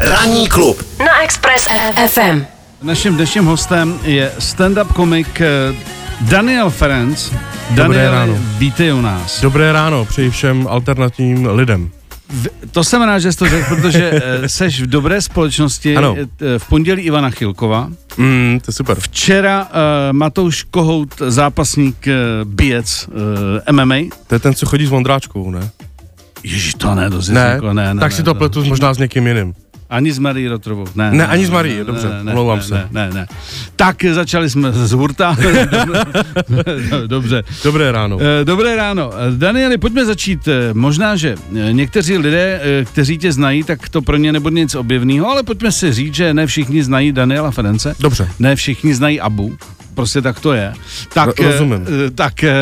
Ranní klub na Express FM. Naším dnešním hostem je stand-up komik eh, Daniel Ferenc. Daniel, ráno. vítej u nás. Dobré ráno, přeji všem alternativním lidem. V- To jsem rád, že jsi to řekl, protože eh, seš v dobré společnosti. Ano. Eh, V pondělí Ivana Chilkova. Mm, to je super. Včera uh, Matouš Kohout, zápasník, uh, bijec uh, MMA. To je ten, co chodí s Vondráčkou, ne? Ježíš, to ne, to Ne, ne, ne, tak ne, si to pletu možná s někým jiným. Ani s Marí Rotrovou. Ne, Ne, ani s Marí, dobře, omlouvám ne, se. Ne, ne, ne. Tak začali jsme z hurta. dobře. Dobré ráno. Eh, Dobré ráno. Eh, Danieli, pojďme začít. Eh, Možná, že eh, někteří lidé, eh, kteří tě znají, tak to pro ně nebude nic objevného, ale pojďme si říct, že ne všichni znají Daniela Ference. Dobře. Ne všichni znají Abu. Prostě tak to je. Tak, Ro- rozumím. eh, eh, Tak eh,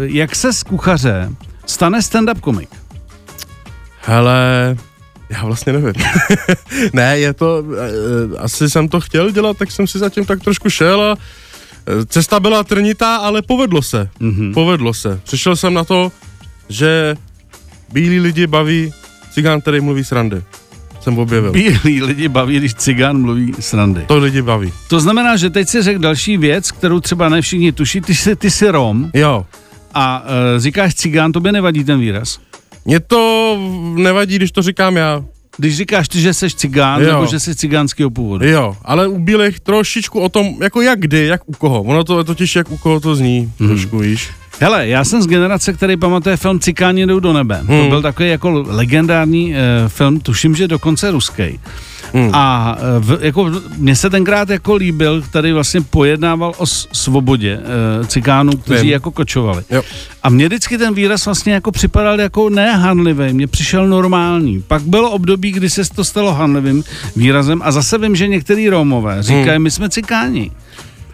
jak se z kuchaře stane stand-up komik? Hele, já vlastně nevím. ne, je to, eh, asi jsem to chtěl dělat, tak jsem si zatím tak trošku šel a eh, cesta byla trnitá, ale povedlo se. Mhm. Povedlo se. Přišel jsem na to, že bílí lidi baví cigán, který mluví srandy. Jsem objevil. Bílí lidi baví, když cigán mluví srandy. To lidi baví. To znamená, že teď si řekl další věc, kterou třeba ne všichni tuší. Ty jsi, ty jsi Rom Jo. a uh, říkáš cigán, to by nevadí ten výraz. Mně to nevadí, když to říkám já. Když říkáš ty, že jsi cigán, Jo. nebo že jsi cigánského původu. Jo, ale u bílých trošičku o tom, jako jak kdy, jak u koho. Ono to totiž jak u koho to zní, hmm. trošku víš. Hele, já jsem z generace, který pamatuje film Cikáni jdou do nebe. To Hmm. byl takový jako legendární uh, film, tuším, že dokonce ruský. Hmm. A uh, v, jako, mně se tenkrát jako líbil, tady vlastně pojednával o svobodě uh, cikánů, kteří Vím. jako kočovali. Jo. A mně vždycky ten výraz vlastně jako připadal jako nehanlivý, mně přišel normální. Pak bylo období, kdy se to stalo hanlivým výrazem a zase vím, že některý Romové říkají, my jsme cikáni.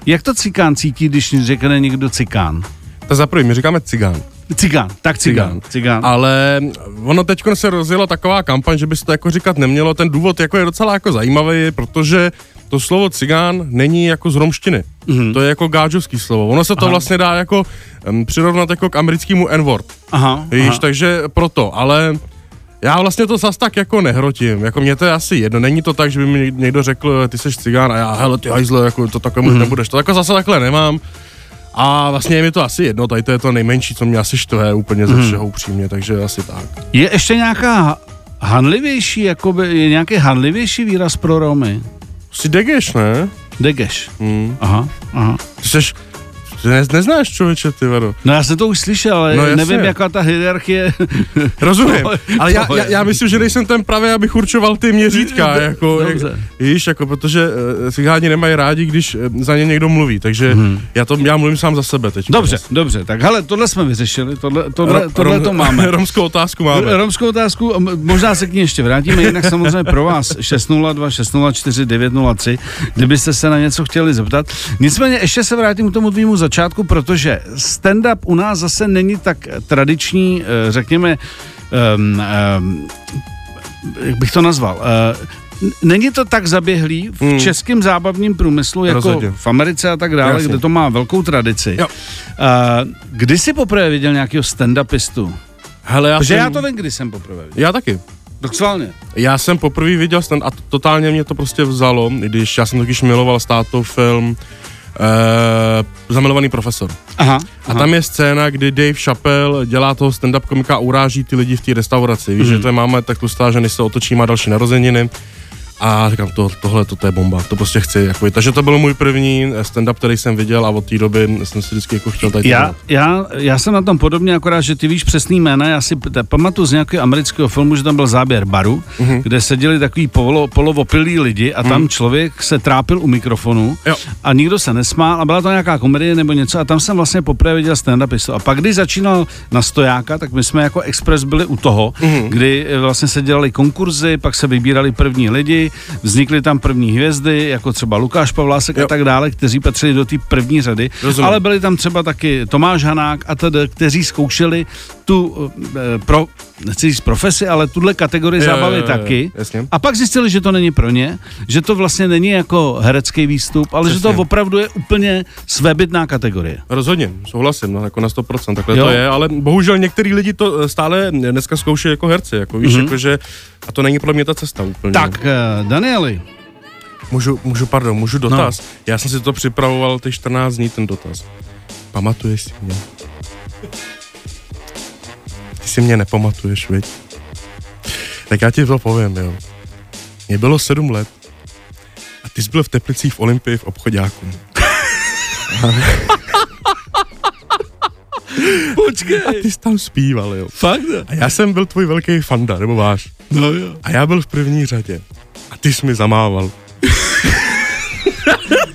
Jak to cikán cítí, když řekne někdo cikán? To za prvý, my říkáme cigán. Cigán, tak cigán. Cigán. Cigán. Ale ono teď se rozjela taková kampaň, že by se to jako říkat nemělo. Ten důvod jako je docela jako zajímavý, protože to slovo cigán není jako z romštiny. Mm-hmm. To je jako gáčovský slovo. Ono se to Aha. vlastně dá jako um, přirovnat jako k americkému N-word. Aha, Víš, aha. takže proto, ale já vlastně to zas tak jako nehrotím, jako mě to je asi jedno, není to tak, že by mi někdo řekl, ty jsi cigán a já, hele ty hajzle, jako to takhle mm. nebudeš, to jako zase takhle nemám. A vlastně je mi to asi jedno, tady to je to nejmenší, co mě asi štve úplně ze všeho upřímně, takže asi tak. Je ještě nějaká hanlivější, jakoby, je nějaký hanlivější výraz pro Romy? Jsi degeš, ne? Degeš. Hmm. Aha, aha. Ty seš, ty ne, neznáš člověče, ty vado. No já jsem to už slyšel, ale No jasně. nevím, jaká ta hierarchie. Rozumím, To- ale já, já, já, myslím, že nejsem ten pravý, abych určoval ty měřítka, jako, jak, víš, jako, protože uh, cigáni nemají rádi, když uh, za ně někdo mluví, takže hmm. já, to, já mluvím sám za sebe teď. Dobře, dobře, tak hele, tohle jsme vyřešili, tohle, tohle, tohle to máme. Romskou otázku máme. Romskou otázku, možná se k ní ještě vrátíme, jinak samozřejmě pro vás 602 604 903, kdybyste se na něco chtěli zeptat. Nicméně ještě se vrátím k tomu tvýmu začátku, protože stand-up u nás zase není tak tradiční, eh, řekněme, um, um, jak bych to nazval, uh, Není to tak zaběhlý v Hmm. českém zábavním průmyslu, jako Rozhodně. v Americe a tak dále, Jasně. kde to má velkou tradici. Jo. Uh, kdy jsi poprvé viděl nějakého stand-upistu? Hele, já, Protože jsem, já to vím, kdy jsem poprvé viděl. já taky. Doxválně. Já jsem poprvé viděl stand a totálně mě to prostě vzalo, i když já jsem totiž miloval státov film eh, Zamilovaný profesor. Aha. A tam je scéna, kdy Dave Chappelle dělá toho stand-up komika a uráží ty lidi v té restauraci. Víš, Mhm. že to je máme tak tlustá, že než se otočí, má další narozeniny. A říkám, to, tohle to, je bomba, to prostě chci. Jako, takže to byl můj první stand-up, který jsem viděl a od té doby jsem si vždycky jako chtěl tady Já, dělat. já, já jsem na tom podobně, akorát, že ty víš přesný jména. Já si pamatuju z nějakého amerického filmu, že tam byl záběr baru, Mhm. kde seděli takový polo, polovopilí lidi a tam člověk se trápil u mikrofonu Jo. a nikdo se nesmál a byla to nějaká komedie nebo něco a tam jsem vlastně poprvé viděl stand-upistu. A pak, když začínal na stojáka, tak my jsme jako Express byli u toho, Mhm. kdy eh, vlastně se dělali konkurzy, pak se vybírali první lidi, vznikly tam první hvězdy, jako třeba Lukáš Pavlásek a Jo. tak dále, kteří patřili do té první řady, Rozumím. ale byli tam třeba taky Tomáš Hanák a tedy, kteří zkoušeli tu eh, pro nechci říct profesi, ale tuhle kategorii Jo, jo, zábavy jo, jo, taky. jasně. A pak zjistili, že to není pro ně, že to vlastně není jako herecký výstup, ale že to Přesně. opravdu je úplně svébytná kategorie. Rozhodně, souhlasím, no, jako na 100%, takhle Jo. jo. to je, ale bohužel některý lidi to eh, stále dneska zkoušejí jako herci, jako víš, Mhm. mm-hmm. jako že, a to není podle mě ta cesta úplně. Tak, eh, Danieli, Můžu, můžu, pardon, můžu No. dotaz. Já jsem si to připravoval ty 14 dní, ten dotaz. Pamatuješ si mě? Ty si mě nepamatuješ, viď? Tak já ti to povím, jo. Mě bylo 7 let a ty jsi byl v Teplicích v Olympii v obchodáku. počkej, A ty jsi tam zpíval, jo. fakt? A já jsem byl tvůj velký fanda, nebo váš. No jo. A já byl v první řadě. A ty jsi mi zamával.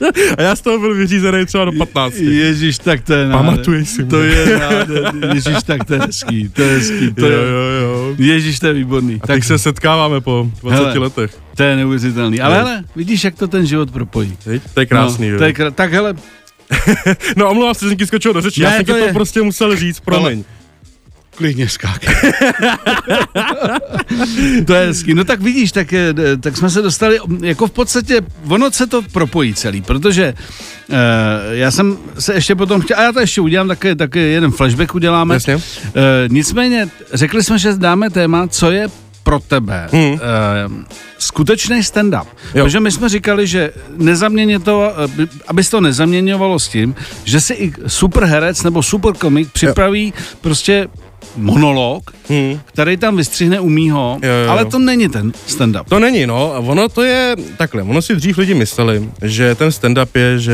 a já z toho byl vyřízený třeba do 15. Ježíš, tak to je nádher. Pamatuješ si mě. To je nádherný. Ježíš, tak to je hezký, to je hezký, to jo, je... jo, jo. Ježíš, to je výborný. A tak se setkáváme po 20 Hele. letech. To je neuvěřitelný. Ale hele, vidíš, jak to ten život propojí. To je krásný, no, jo. to je krá... Tak hele, No omlouvám se, že jsem ti skočil do řeči, Ne, já jsem to je- to prostě musel říct, promiň. Klidně skákej. to je hezký. No tak vidíš, tak, eh, tak jsme se dostali, jako v podstatě, ono se to propojí celý, protože uh, já jsem se ještě potom chtěl, a já to ještě udělám, taky, taky jeden flashback uděláme. Jasně. Uh, nicméně, řekli jsme, že dáme téma, co je pro tebe Hmm. uh, skutečný stand-up. Jo. Protože my jsme říkali, že nezaměně to, aby- abys to nezaměňovalo s tím, že si i super herec nebo super komik připraví prostě monolog, Hmm. který tam vystřihne umího, Jo, jo, ale to není ten stand-up. To není, no. Ono to je takhle. Ono si dřív lidi mysleli, že ten stand-up je, že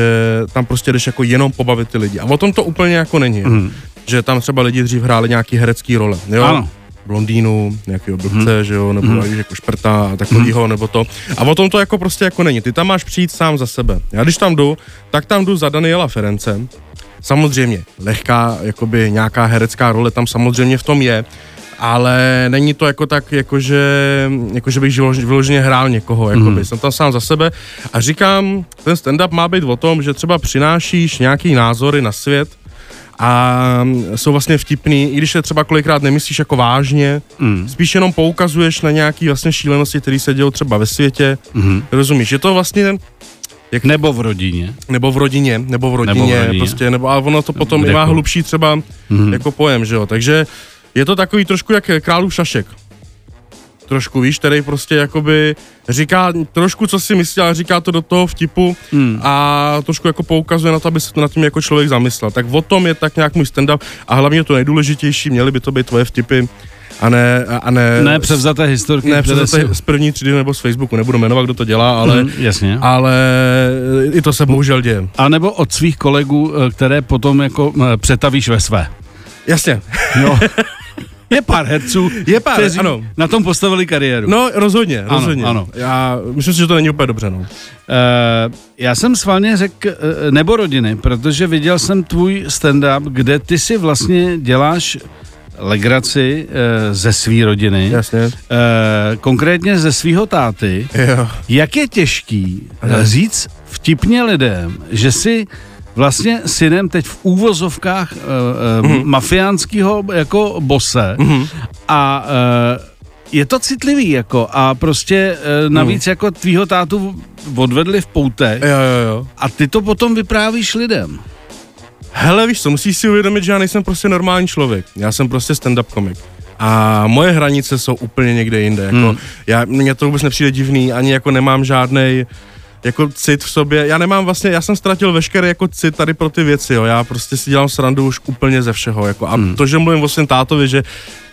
tam prostě jdeš jako jenom pobavit ty lidi. A o tom to úplně jako není. Mm. Že tam třeba lidi dřív hráli nějaký herecký role. Jo? Ano. blondýnu, nějakého blbce, že jo, nebo mm. jako šprta a takovýho, nebo to. A o tom to jako prostě jako není. Ty tam máš přijít sám za sebe. Já když tam jdu, tak tam jdu za Daniela Ference. Samozřejmě, lehká, jakoby nějaká herecká role tam samozřejmě v tom je, ale není to jako tak, jakože, jakože bych vylož- vyloženě hrál někoho, jakoby. Mm. Jsem tam sám za sebe a říkám, ten stand-up má být o tom, že třeba přinášíš nějaký názory na svět, a jsou vlastně vtipný, i když je třeba kolikrát nemyslíš jako vážně, mm. spíš jenom poukazuješ na nějaký vlastně šílenosti, které se dějou třeba ve světě, mm. rozumíš, je to vlastně jak, Nebo v rodině. nebo v rodině, nebo v rodině, Nebo v rodině. prostě, nebo, a ono to potom má Kdekoliv. hlubší třeba mm. jako pojem, že jo, takže je to takový trošku jak králův šašek. Trošku, víš, který prostě jakoby říká trošku, co si myslí, ale říká to do toho vtipu Hmm. a trošku jako poukazuje na to, aby se to nad tím jako člověk zamyslel. Tak o tom je tak nějak můj stand-up a hlavně to nejdůležitější, měly by to být tvoje vtipy a ne, a ne, Ne převzaté historky. ne převzaté si- z první třídy nebo z Facebooku, nebudu jmenovat, kdo to dělá, ale, Mhm, jasně. ale i to se bohužel děje. A nebo od svých kolegů, eh, které potom jako eh, přetavíš ve své. Jasně. Jo. Je pár herců, Je pár, kteří ano. na tom postavili kariéru. No, rozhodně, Ano, rozhodně. ano. Já myslím si, že to není úplně dobře, no. Eh, já jsem schválně řekl eh, nebo rodiny, protože viděl jsem tvůj stand-up, kde ty si vlastně děláš legraci eh, ze své rodiny, Jasně. eh, konkrétně ze svého táty. Jo. Jak je těžký eh, říct vtipně lidem, že si vlastně synem teď v úvozovkách uh, mafiánského jako bose a uh, je to citlivý jako a prostě uh, navíc jako tvýho tátu odvedli v poutech Jo, jo, jo. a ty to potom vyprávíš lidem. Hele, víš co, musíš si uvědomit, že já nejsem prostě normální člověk. Já jsem prostě stand-up komik. A moje hranice jsou úplně někde jinde. Jako, Hmm. já, mně to vůbec nepřijde divný, ani jako nemám žádnej jako cit v sobě. Já nemám vlastně, já jsem ztratil veškerý jako cit tady pro ty věci, jo. Já prostě si dělám srandu už úplně ze všeho, jako. A Hmm. to, že mluvím o svém tátovi, že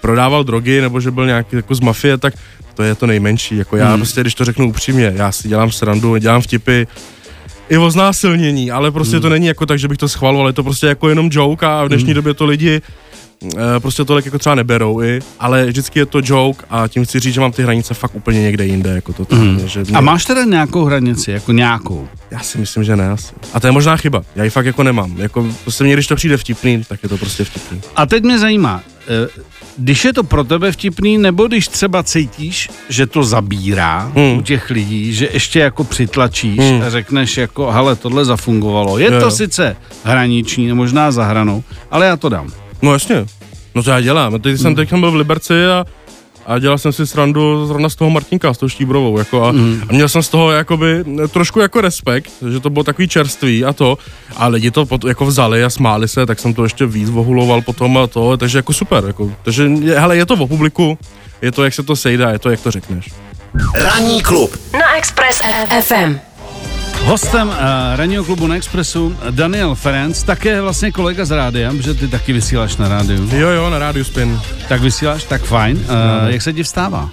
prodával drogy, nebo že byl nějaký jako z mafie, tak to je to nejmenší. Jako já Hmm. prostě, když to řeknu upřímně, já si dělám srandu, dělám vtipy, i o znásilnění, ale prostě Hmm. to není jako tak, že bych to schvaloval, je to prostě jako jenom joke a v dnešní Hmm. době to lidi eh, prostě tolik jako třeba neberou i, ale vždycky je to joke a tím chci říct, že mám ty hranice fakt úplně někde jinde, jako to mm. že A máš teda nějakou hranici, jako nějakou? Já si myslím, že ne asi. A to je možná chyba, já ji fakt jako nemám, jako prostě mě, když to přijde vtipný, tak je to prostě vtipný. A teď mě zajímá, eh, když je to pro tebe vtipný, nebo když třeba cítíš, že to zabírá Hmm. u těch lidí, že ještě jako přitlačíš Hmm. a řekneš jako, hele, tohle zafungovalo. Je Jo, to jo. sice hraniční, možná za hranou, ale já to dám. No jasně, No to já dělám. Teď jsem teď byl v Liberci a a dělal jsem si srandu zrovna z toho Martinka, s tou Štíbrovou, jako a, mm. a měl jsem z toho jakoby trošku jako respekt, že to bylo takový čerstvý a to, a lidi to pot, jako vzali a smáli se, tak jsem to ještě víc vohuloval potom a to, takže jako super, jako, takže hele, je to o publiku, je to, jak se to sejde, je to, jak to řekneš. Ranní klub na Express FM. Hostem uh, ranního klubu na Expressu Daniel Ferenc, také vlastně kolega z rádia, že ty taky vysíláš na rádiu. Jo, jo, na rádiu Spin. Tak vysíláš, tak fajn. Uh, no. Jak se ti vstává?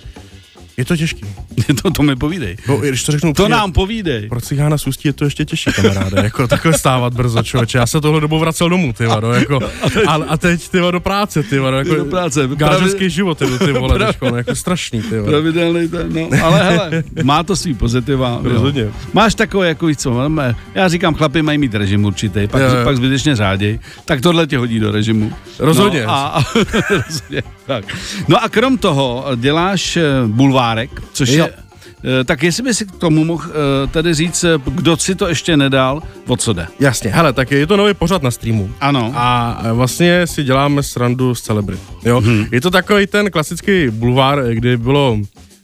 Je to těžký. to, to mi povídej. No, když to řeknu to nám povídej. Pro cigána z Ústí je to ještě těžší, kamaráde, jako takhle stávat brzo, člověče. Já se tohle dobou vracel domů, ty vado, jako, a, a, teď, ty do práce, ty vado, jako, do práce. Gáženský Pravi... život, ty, ty vole, Pravi... teďko, no, jako strašný, ty vado. Pravidelný ten, no, ale hele, má to svý pozitiva. Rozhodně. Máš takové, jako víc co, já říkám, chlapy mají mít režim určitý, pak, jo, jo. pak zbytečně řáděj, tak tohle tě hodí do režimu. Rozhodně. No, a, a, rozhodně. Tak. No a krom toho děláš eh, bulvárek, což jo. je eh, tak jestli by si k tomu mohl uh, tedy říct, kdo si to ještě nedal, o co jde? Jasně, hele, tak je to nový pořad na streamu. Ano. A vlastně si děláme srandu z celebrit. Jo? Hmm. Je to takový ten klasický bulvár, kdy bylo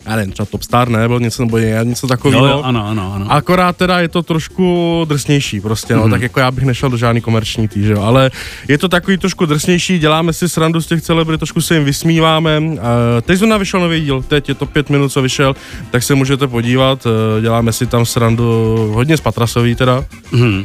já nevím, třeba Top Star nebo něco, nebo něco takového. Jo, jo, ano, ano, ano. Akorát teda je to trošku drsnější prostě, no, mm. tak jako já bych nešel do žádný komerční tý, že jo, ale je to takový trošku drsnější, děláme si srandu z těch celebrit, trošku se jim vysmíváme. Uh, teď zrovna vyšel nový díl, teď je to pět minut, co vyšel, tak se můžete podívat, uh, děláme si tam srandu hodně z Patrasový teda. Mm. Uh,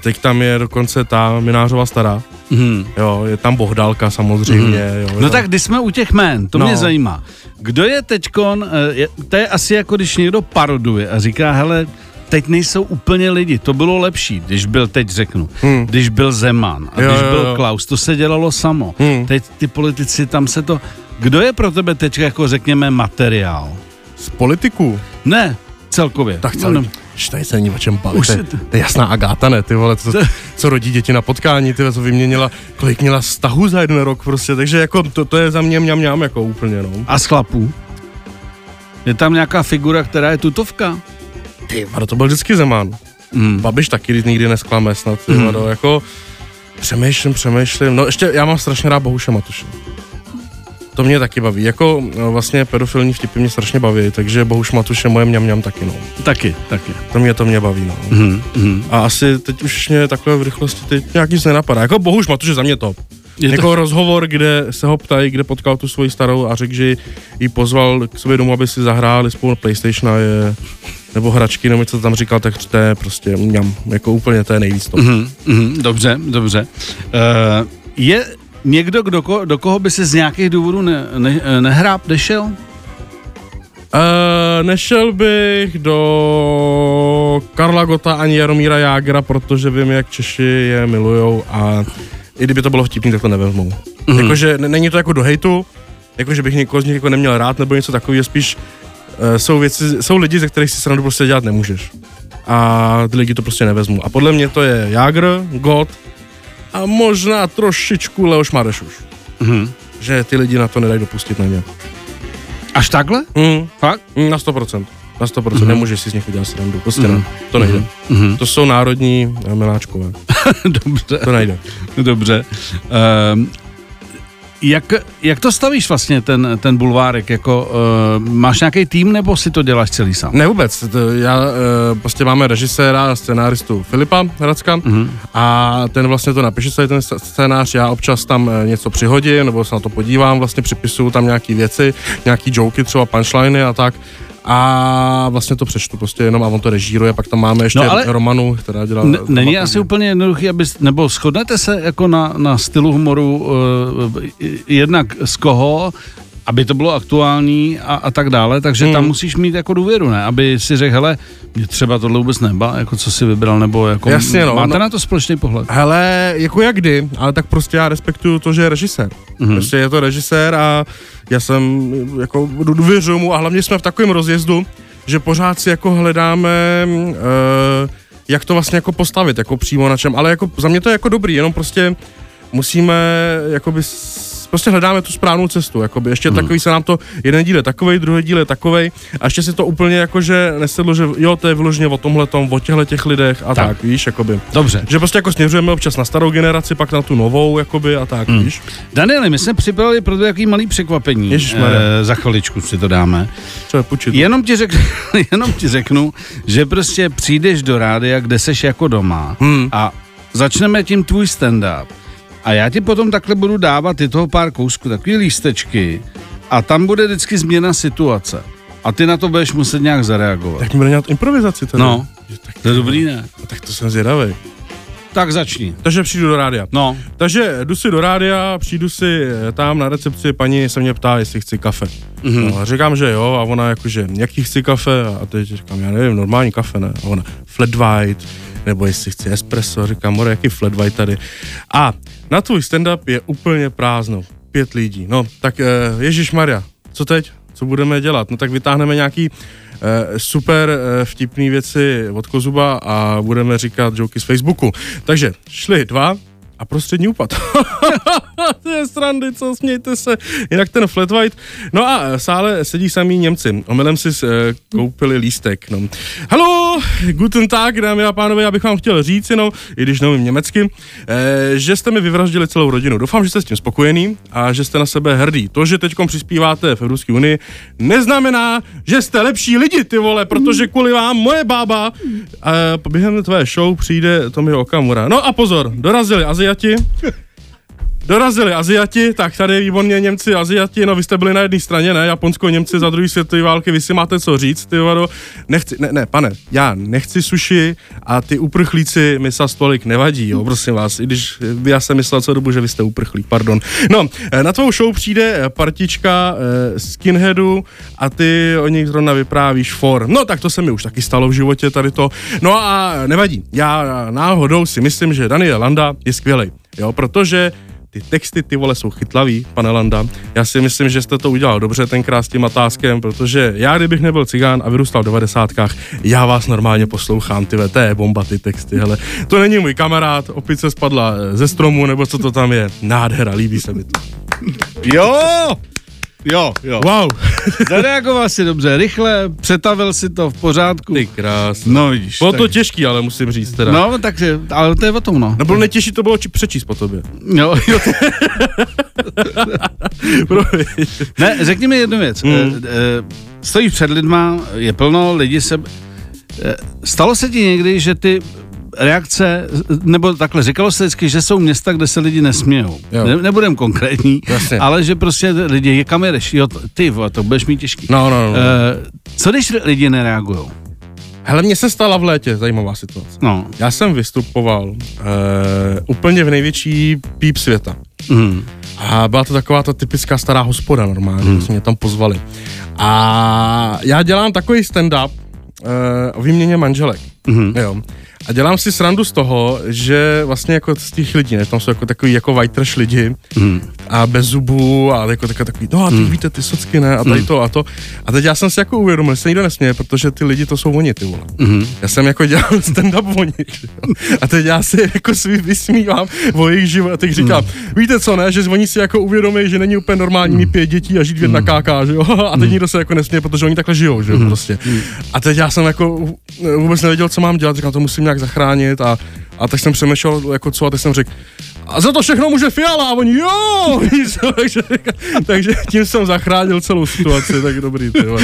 teď tam je dokonce ta Minářová stará. Mm. Jo, je tam Bohdálka samozřejmě. Mm. Jo, no tak když jsme u těch jmén, to no. mě zajímá. Kdo je teďkon, eh, to je asi jako když někdo paroduje a říká, hele, teď nejsou úplně lidi, to bylo lepší, když byl, teď řeknu, hmm. když byl Zeman a jo, když jo, byl jo. Klaus, to se dělalo samo. Hmm. Teď ty politici, tam se to... Kdo je pro tebe teď jako řekněme materiál? Z politiků? Ne, celkově. Tak celý. No, no. tady se není o čem bavit. To, to, je jasná Agáta, ne, ty vole, co, co rodí děti na potkání, ty co vyměnila, kolik měla vztahu za jeden rok prostě, takže jako to, to je za mě mňam, mňam jako úplně, no. A z chlapů? Je tam nějaká figura, která je tutovka? Ty vado, to byl vždycky Zeman. Mm. Babiš taky nikdy nesklame snad, ty mm. vado, jako přemýšlím, přemýšlím, no ještě já mám strašně rád Bohuše Matuše. To mě taky baví. Jako no, vlastně pedofilní vtipy mě strašně baví, takže Bohuš Matuš je moje mňam, mňam taky, no. Taky, taky. To mě to mě baví, no. Mm-hmm. A asi teď už mě takhle v rychlosti teď nějak nic nenapadá. Jako Bohuš Matuš je za mě to. Je jako to... rozhovor, kde se ho ptají, kde potkal tu svoji starou a řekl, že ji pozval k sobě domů, aby si zahráli spolu PlayStation a je, nebo hračky, nebo co tam říkal, tak to je prostě mňam, jako úplně to je nejvíc to. Mm-hmm, mm-hmm, dobře, dobře. Uh, je někdo, kdo, do koho by se z nějakých důvodů ne, ne, nehráb nešel? Uh, nešel bych do Karla Gota ani Jaromíra Jágra, protože vím, jak Češi je milujou a i kdyby to bylo vtipný, tak to nevezmou. Mm-hmm. Jakože není to jako do hejtu, jakože bych někoho z nich jako neměl rád nebo něco takového, spíš uh, jsou věci, jsou lidi, ze kterých si srandu prostě dělat nemůžeš. A ty lidi to prostě nevezmou. A podle mě to je Jágr, God, a možná trošičku Leoš Mareš už. Mm-hmm. Že ty lidi na to nedají dopustit na ně. Až takhle? Mm. Fakt? Mm, na 100%. Na 100%. Mm-hmm. Nemůžeš si z nich udělat srandu. Prostě mm-hmm. ne. To nejde. Mm-hmm. To jsou národní miláčkové. Dobře. To nejde. Dobře. Um, jak, jak to stavíš vlastně, ten, ten bulvárek? Jako, uh, máš nějaký tým, nebo si to děláš celý sám? Ne vůbec. To, já, uh, prostě máme režiséra a scenáristu Filipa Hradska uh-huh. a ten vlastně to napíše celý ten scénář. Já občas tam uh, něco přihodím, nebo se na to podívám, vlastně připisuju tam nějaké věci, nějaký joky, třeba punchliny a tak a vlastně to přečtu prostě jenom a on to režíruje, pak tam máme ještě no, ale Romanu, která dělá... N- není asi úplně jednoduchý, aby, nebo shodnete se jako na, na stylu humoru uh, jednak z koho, aby to bylo aktuální a, a tak dále, takže hmm. tam musíš mít jako důvěru, ne? Aby si řekl, hele, mě třeba tohle vůbec neba, jako co si vybral, nebo jako Jasně, no, máte no, na to společný pohled? Hele, jako jak kdy, ale tak prostě já respektuju to, že je režisér. Hmm. Prostě je to režisér a já jsem jako důvěřuju mu a hlavně jsme v takovém rozjezdu, že pořád si jako hledáme, uh, jak to vlastně jako postavit, jako přímo na čem, ale jako za mě to je jako dobrý, jenom prostě musíme jakoby prostě hledáme tu správnou cestu, jakoby ještě hmm. takový se nám to, jeden díl je takovej, druhý díl je takovej a ještě si to úplně jakože nesedlo, že jo, to je vyloženě o tomhle tom, o těchto těch lidech a tak. tak, víš, jakoby. Dobře. Že prostě jako směřujeme občas na starou generaci, pak na tu novou, jakoby a tak, hmm. víš. Danieli, my jsme připravili pro to jaký malý překvapení. E, za chviličku si to dáme. Co je počít? Jenom ti, řeknu, jenom ti řeknu, že prostě přijdeš do rádia, kde seš jako doma hmm. a začneme tím tvůj stand-up. A já ti potom takhle budu dávat ty toho pár kousků, takový lístečky a tam bude vždycky změna situace. A ty na to budeš muset nějak zareagovat. Tak mi bude nějak improvizaci tady. No, tak to je dobrý, ne? No, tak to jsem zvědavý. Tak začni. Takže přijdu do rádia. No. Takže jdu si do rádia, přijdu si eh, tam na recepci, paní se mě ptá, jestli chci kafe. Mm-hmm. No, a říkám, že jo, a ona jakože, jaký chci kafe? A teď říkám, já nevím, normální kafe, ne? A ona, flat white, nebo jestli chci espresso, říkám, more, jaký flat white tady. A na tvůj stand-up je úplně prázdno. Pět lidí. No, tak eh, Ježíš Maria, co teď? Co budeme dělat? No tak vytáhneme nějaký eh, super eh, vtipný věci od Kozuba a budeme říkat joky z Facebooku. Takže šli dva, a prostřední úpad. to je srandy, co smějte se. Jinak ten flat white. No a v sále sedí samý Němci. Omylem si uh, koupili lístek. No. Halo, guten Tag, dámy a pánové, já bych vám chtěl říct jenom, i když nevím německy, eh, že jste mi vyvraždili celou rodinu. Doufám, že jste s tím spokojený a že jste na sebe hrdý. To, že teď přispíváte v Evropské unii, neznamená, že jste lepší lidi, ty vole, protože kvůli vám moje bába eh, během tvé show přijde Tomio Okamura. No a pozor, dorazili Aziati. Dorazili Aziati, tak tady výborně Němci, Aziati, no vy jste byli na jedné straně, ne? Japonsko, Němci za druhé světové války, vy si máte co říct, ty vado. Nechci, ne, ne, pane, já nechci suši a ty uprchlíci mi sa stolik nevadí, jo, prosím vás, i když já jsem myslel co dobu, že vy jste uprchlík, pardon. No, na tvou show přijde partička eh, skinheadu a ty o nich zrovna vyprávíš for. No, tak to se mi už taky stalo v životě tady to. No a nevadí, já náhodou si myslím, že Daniel Landa je skvělý, jo, protože ty texty, ty vole, jsou chytlavý, pane Landa. Já si myslím, že jste to udělal dobře tenkrát s tím otázkem, protože já, kdybych nebyl cigán a vyrůstal v devadesátkách, já vás normálně poslouchám, ty to je bomba, ty texty, hele. To není můj kamarád, opice spadla ze stromu, nebo co to tam je. Nádhera, líbí se mi to. Jo! Jo, jo. Wow. Zareagoval si dobře, rychle, přetavil si to v pořádku. Ty krás. No vidíš. Bylo tak... to těžký, ale musím říct teda. No, takže, ale to je o tom, no. No bylo nejtěžší to bylo či přečíst po tobě. Jo, jo. ne, řekni mi jednu věc. Mm. E, e, stojíš před lidma, je plno, lidi se... E, stalo se ti někdy, že ty reakce, nebo takhle, říkalo se vždycky, že jsou města, kde se lidi nesmějou. Ne, nebudem konkrétní, Jasně. ale že prostě lidi, kam jedeš, jo, ty, to budeš mít těžký. No, no, no. E, co když lidi nereagují? Hele, mně se stala v létě zajímavá situace. No. Já jsem vystupoval uh, úplně v největší píp světa. Mm. A byla to taková ta typická stará hospoda normálně, mm. mě tam pozvali. A já dělám takový stand-up uh, o výměně manželek. Mm. Jo. A dělám si srandu z toho, že vlastně jako z těch lidí, ne, tam jsou jako takový jako trash lidi mm. A bez zubů a jako takový, takový no a ty mm. víte ty socky, ne, a tady mm. to a to. A teď já jsem si jako uvědomil, že se nikdo nesměje, protože ty lidi to jsou oni, ty vole. Mm. Já jsem jako dělal stand-up o nich, a teď já si jako svý vysmívám o jejich život a teď říkám, mm. víte co, ne, že oni si jako uvědomí, že není úplně normální mít pět dětí a žít v jedna. KK, že jo, a teď nikdo se jako nesměje, protože oni takhle žijou, že jo, prostě. A teď já jsem jako vůbec nevěděl, co mám dělat, říkám, to musím nějak zachránit a, a tak jsem přemýšlel, jako co, a tak jsem řekl, a za to všechno může Fiala a oni jo, takže, takže tím jsem zachránil celou situaci, tak dobrý. Ty, jo,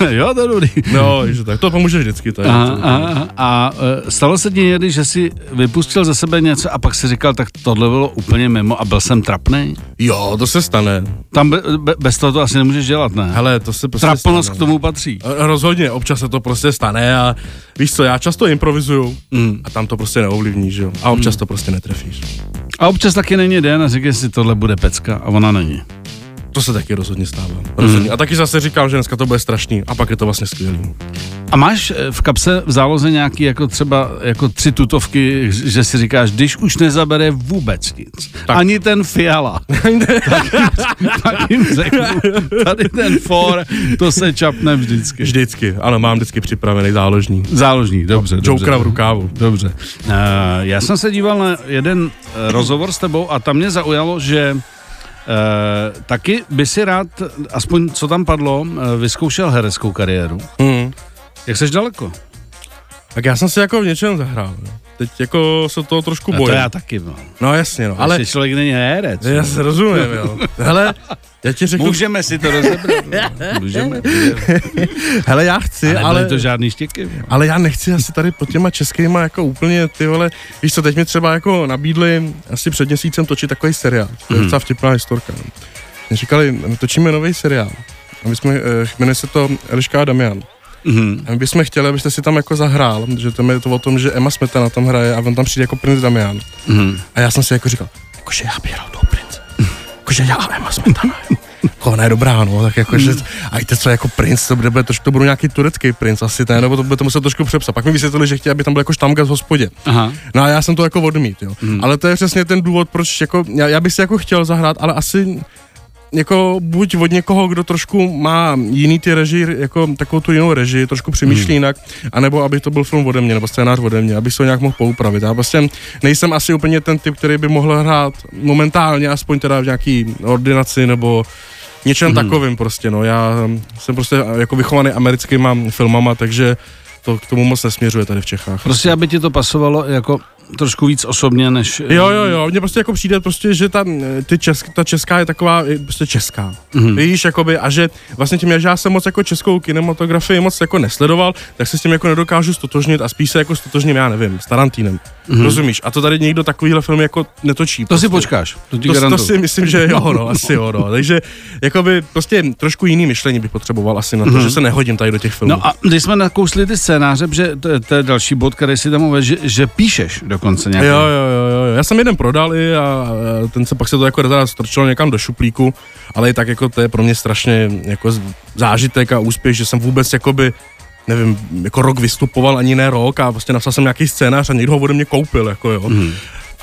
jo, to je dobrý. No, že tak to pomůže vždycky. Tak, a, a, a, e, stalo se ti někdy, že jsi vypustil ze sebe něco a pak si říkal, tak tohle bylo úplně mimo a byl jsem trapný? Jo, to se stane. Tam be, be, bez toho to asi nemůžeš dělat, ne? Hele, to se prostě Trapnost k tomu patří. Rozhodně, občas se to prostě stane a víš co, já často improvizuju mm. a tam to prostě neovlivníš, jo. A občas mm. to prostě netrefíš. A občas taky není den a říká si, tohle bude pecka a ona není. To se taky rozhodně stává. Rozhodně. Mm. A taky zase říkám, že dneska to bude strašný a pak je to vlastně skvělý. A máš eh, v kapse v záloze nějaký jako třeba jako tři tutovky, že si říkáš, když už nezabere vůbec nic, tak. ani ten Fiala, tak, jim, tak jim řeknu, tady ten for, to se čapne vždycky. Vždycky, ale mám vždycky připravený záložní. Záložní, dobře. No, Jokera v rukávu. Dobře. Uh, já jsem se díval na jeden eh, rozhovor s tebou a tam mě zaujalo, že taky by si rád, aspoň co tam padlo, eh, vyzkoušel hereckou kariéru. Hmm. Jak seš daleko? Tak já jsem si jako v něčem zahrál. No. Teď jako se toho trošku A bojím. to já taky, no. No jasně, no. Ale Ale člověk není herec. já se rozumím, jo. Hele, já ti řeknu, Můžeme si to rozebrat. no. Můžeme. hele, já chci, Ale, ale, to žádný štěky. ale já nechci asi tady pod těma českýma jako úplně ty vole, víš co, teď mi třeba jako nabídli asi před měsícem točit takový seriál, to je Mhm. docela vtipná historka. no. Mě říkali, "No, točíme nový seriál. A my jsme, eh, jmenuje se to Eliška a Damian. Mhm. A my bychom chtěli, abyste si tam jako zahrál, že to je to o tom, že Emma Smetana tam hraje a on tam přijde jako princ Damian. Mhm. A já jsem si jako říkal, jakože já bych hrál toho prince. Jakože já Emma Smetana. Jako ona je dobrá, no, tak jakože, a víte co, jako princ, to bude, trošku, to budou nějaký turecký princ asi, ne, nebo to bude to muset trošku přepsat. Pak mi vysvětlili, že chtějí, aby tam byl jako štamga z hospodě. Aha. No a já jsem to jako odmít, jo. Mhm. Ale to je přesně ten důvod, proč jako, já, já bych si jako chtěl zahrát, ale asi jako buď od někoho, kdo trošku má jiný ty režii, jako takovou tu jinou režii, trošku přemýšlí Mhm. jinak, anebo aby to byl film ode mě, nebo scénář ode mě, abych se to nějak mohl poupravit. Já prostě nejsem asi úplně ten typ, který by mohl hrát momentálně, aspoň teda v nějaký ordinaci, nebo něčem hmm. takovým prostě, no. Já jsem prostě jako vychovaný americkýma filmama, takže to k tomu moc nesměřuje tady v Čechách. Prostě, aby ti to pasovalo jako trošku víc osobně, než... Jo, jo, jo, mně prostě jako přijde prostě, že ta, ty česk, ta česká je taková je prostě česká. Mhm. Víš, jakoby, a že vlastně tím, že já jsem moc jako českou kinematografii moc jako nesledoval, tak se s tím jako nedokážu stotožnit a spíš se jako stotožním, já nevím, s Tarantínem. Mhm. Rozumíš? A to tady někdo takovýhle film jako netočí. To si prostě. počkáš, to ti To, to si myslím, že jo, no, asi jo, no. Takže jakoby prostě trošku jiný myšlení bych potřeboval asi na to, Mhm. že se nehodím tady do těch filmů. No a když jsme nakousli ty scénáře, že to, je- to je další bod, který si tam uvedl, že, že píšeš dokonce nějaký. Jo, jo, jo, jo. Já jsem jeden prodal i a ten se pak se to jako teda strčilo někam do šuplíku, ale i tak jako to je pro mě strašně jako zážitek a úspěch, že jsem vůbec jakoby nevím, jako rok vystupoval, ani ne rok a prostě napsal jsem nějaký scénář a někdo ho ode mě koupil, jako jo. Mhm.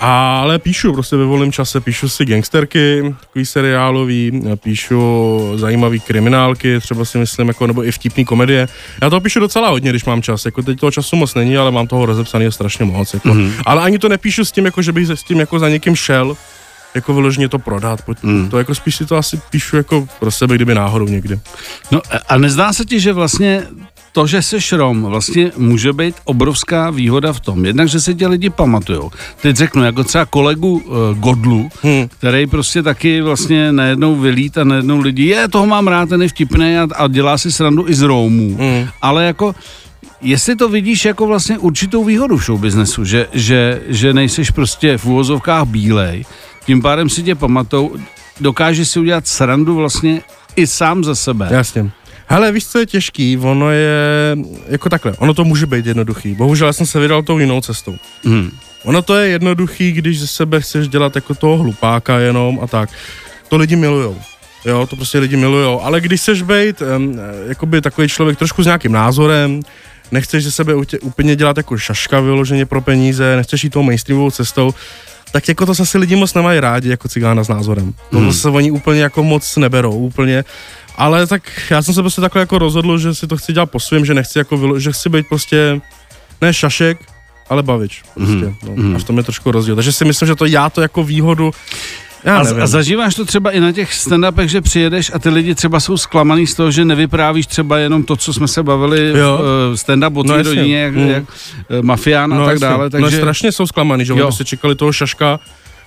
Ale píšu prostě ve volném čase, píšu si gangsterky, takový seriálový, píšu zajímavý kriminálky, třeba si myslím, jako, nebo i vtipný komedie. Já toho píšu docela hodně, když mám čas, jako teď toho času moc není, ale mám toho rozepsaný strašně moc, jako. Mhm. Ale ani to nepíšu s tím, jako, že bych s tím jako za někým šel, jako vyloženě to prodat. Mhm. To jako spíš si to asi píšu jako pro sebe, kdyby náhodou někdy. No a nezdá se ti, že vlastně to, že jsi Rom, vlastně může být obrovská výhoda v tom. Jednak, že se tě lidi pamatujou. Teď řeknu, jako třeba kolegu uh, Godlu, Hmm. který prostě taky vlastně najednou vylít a najednou lidi, je, toho mám rád, ten je vtipný a, a dělá si srandu i z Rómů. Hmm. Ale jako, jestli to vidíš jako vlastně určitou výhodu v showbiznesu, že, že, že nejseš prostě v úvozovkách bílej, tím pádem si tě pamatou, dokážeš si udělat srandu vlastně i sám za sebe. Jasně. Hele, víš, co je těžký? Ono je jako takhle, ono to může být jednoduchý. Bohužel já jsem se vydal tou jinou cestou. Hmm. Ono to je jednoduchý, když ze sebe chceš dělat jako toho hlupáka jenom a tak. To lidi milujou. Jo, to prostě lidi milujou. Ale když chceš být um, jakoby takový člověk trošku s nějakým názorem, nechceš ze sebe utě- úplně dělat jako šaška vyloženě pro peníze, nechceš jít tou mainstreamovou cestou, tak jako to zase lidi moc nemají rádi jako cigána s názorem. To Hmm. zase oni úplně jako moc neberou, úplně. Ale tak já jsem se prostě takhle jako rozhodl, že si to chci dělat po svém, že nechci jako, vylo- že chci být prostě ne šašek, ale bavič. Prostě, Mhm, no. mhm. A v tom je trošku rozdíl. Takže si myslím, že to já to jako výhodu, já A, nevím. a zažíváš to třeba i na těch stand-upech, že přijedeš a ty lidi třeba jsou zklamaný z toho, že nevyprávíš třeba jenom to, co jsme se bavili Jo. v stand-up o No tvý jasně. rodině, jak, Mm. jak eh, mafián a tak jasně. dále. No Takže strašně jsou zklamaný, že oni Jo. prostě čekali toho šaška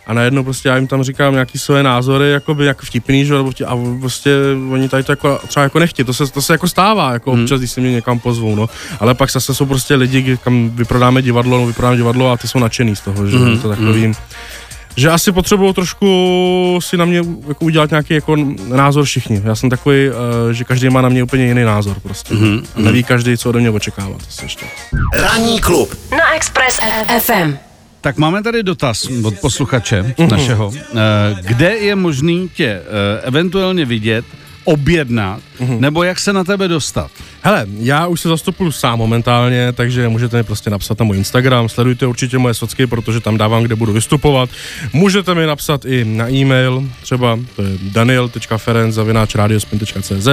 a najednou prostě já jim tam říkám nějaký své názory, jakoby jak vtipný, že nebo vtip, a prostě oni tady to jako, třeba jako nechtějí, to se, to se jako stává, jako Hmm. občas, když se mě někam pozvou, no. Ale pak zase jsou prostě lidi, kdy- kam vyprodáme divadlo, no, vyprodáme divadlo a ty jsou nadšený z toho, že Mhm, mm, to takový, že asi potřebují trošku si na mě jako udělat nějaký jako názor všichni. Já jsem takový, uh, že každý má na mě úplně jiný názor prostě. Mhm, A neví každý, co ode mě očekává. To se ještě. Ranní klub Na Express FM. Tak máme tady dotaz od posluchače našeho. Eh, Kde je možný tě eh, eventuálně vidět, objednat, nebo jak se na tebe dostat? Hele, já už se zastupuju sám momentálně, takže můžete mi prostě napsat na můj Instagram, sledujte určitě moje socky, protože tam dávám, kde budu vystupovat. Můžete mi napsat i na e-mail, třeba to je daniel.ferenc.cz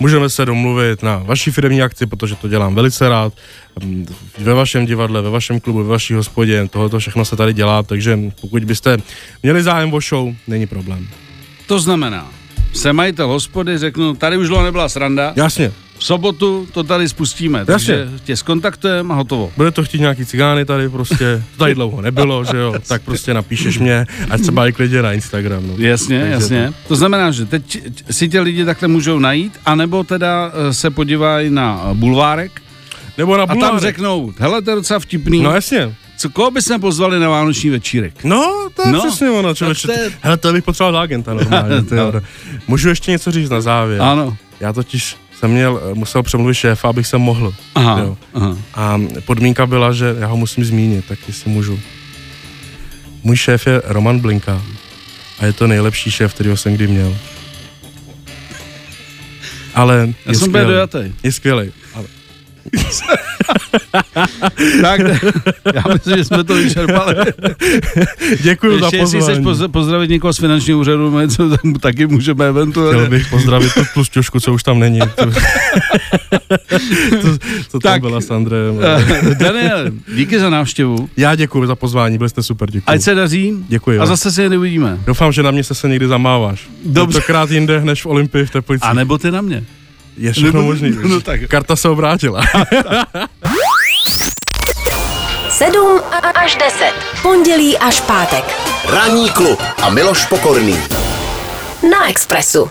Můžeme se domluvit na vaší firmní akci, protože to dělám velice rád. Mm, Ve vašem divadle, ve vašem klubu, ve vaší hospodě, tohoto všechno se tady dělá, takže pokud byste měli zájem o show, není problém. To znamená, se majitel hospody řeknu, tady už dlouho nebyla sranda, Jasně. v sobotu to tady spustíme, takže tě skontaktujeme a hotovo. Bude to chtít nějaký cigány tady prostě, to tady dlouho nebylo, že jo, tak prostě napíšeš mě, ať se bají klidně na Instagram. No. Jasně, Takže jasně. To znamená, že teď si tě lidi takhle můžou najít, anebo teda eh, se podívají na bulvárek Nebo na a tam bulvárek. řeknou, hele, to je docela vtipný, No jasně. Co, koho bychom pozvali na vánoční večírek? No, to je No, no, přesně ono, člověče. to je- Hele, to bych potřeboval agenta normálně. To Můžu ještě něco říct na závěr? Ano. Já totiž jsem měl, musel přemluvit šéfa, abych se mohl. Aha, Jo. aha. A podmínka byla, že já ho musím zmínit, tak jestli můžu. Můj šéf je Roman Blinka a je to nejlepší šéf, kterýho jsem kdy měl. Ale Já je jsem byl dojatý. Je skvělý. Ale Tak, já myslím, že jsme to vyčerpali. děkuji za Ještě jestli chceš pozvání. poz- pozdravit někoho z finančního úřadu, něco tam taky můžeme Chtěl eventuálně. bych pozdravit tu plus těžku, co už tam není. To, to, tam Tak. byla s Andrejem. Eh, Daniel, díky za návštěvu. Já děkuji za pozvání, byli jste super, děkuji. Ať se daří. Děkuji. A zase se někdy uvidíme. Doufám, že na mě se se někdy zamáváš. Dobře. Tentokrát jinde než v Olympii v Teplicích. A nebo ty na mě. Je všechno nebo- možný. no tak. Karta se obrátila. 7 až 10. Pondělí až pátek. Ranní klub a Miloš Pokorný. Na Expressu.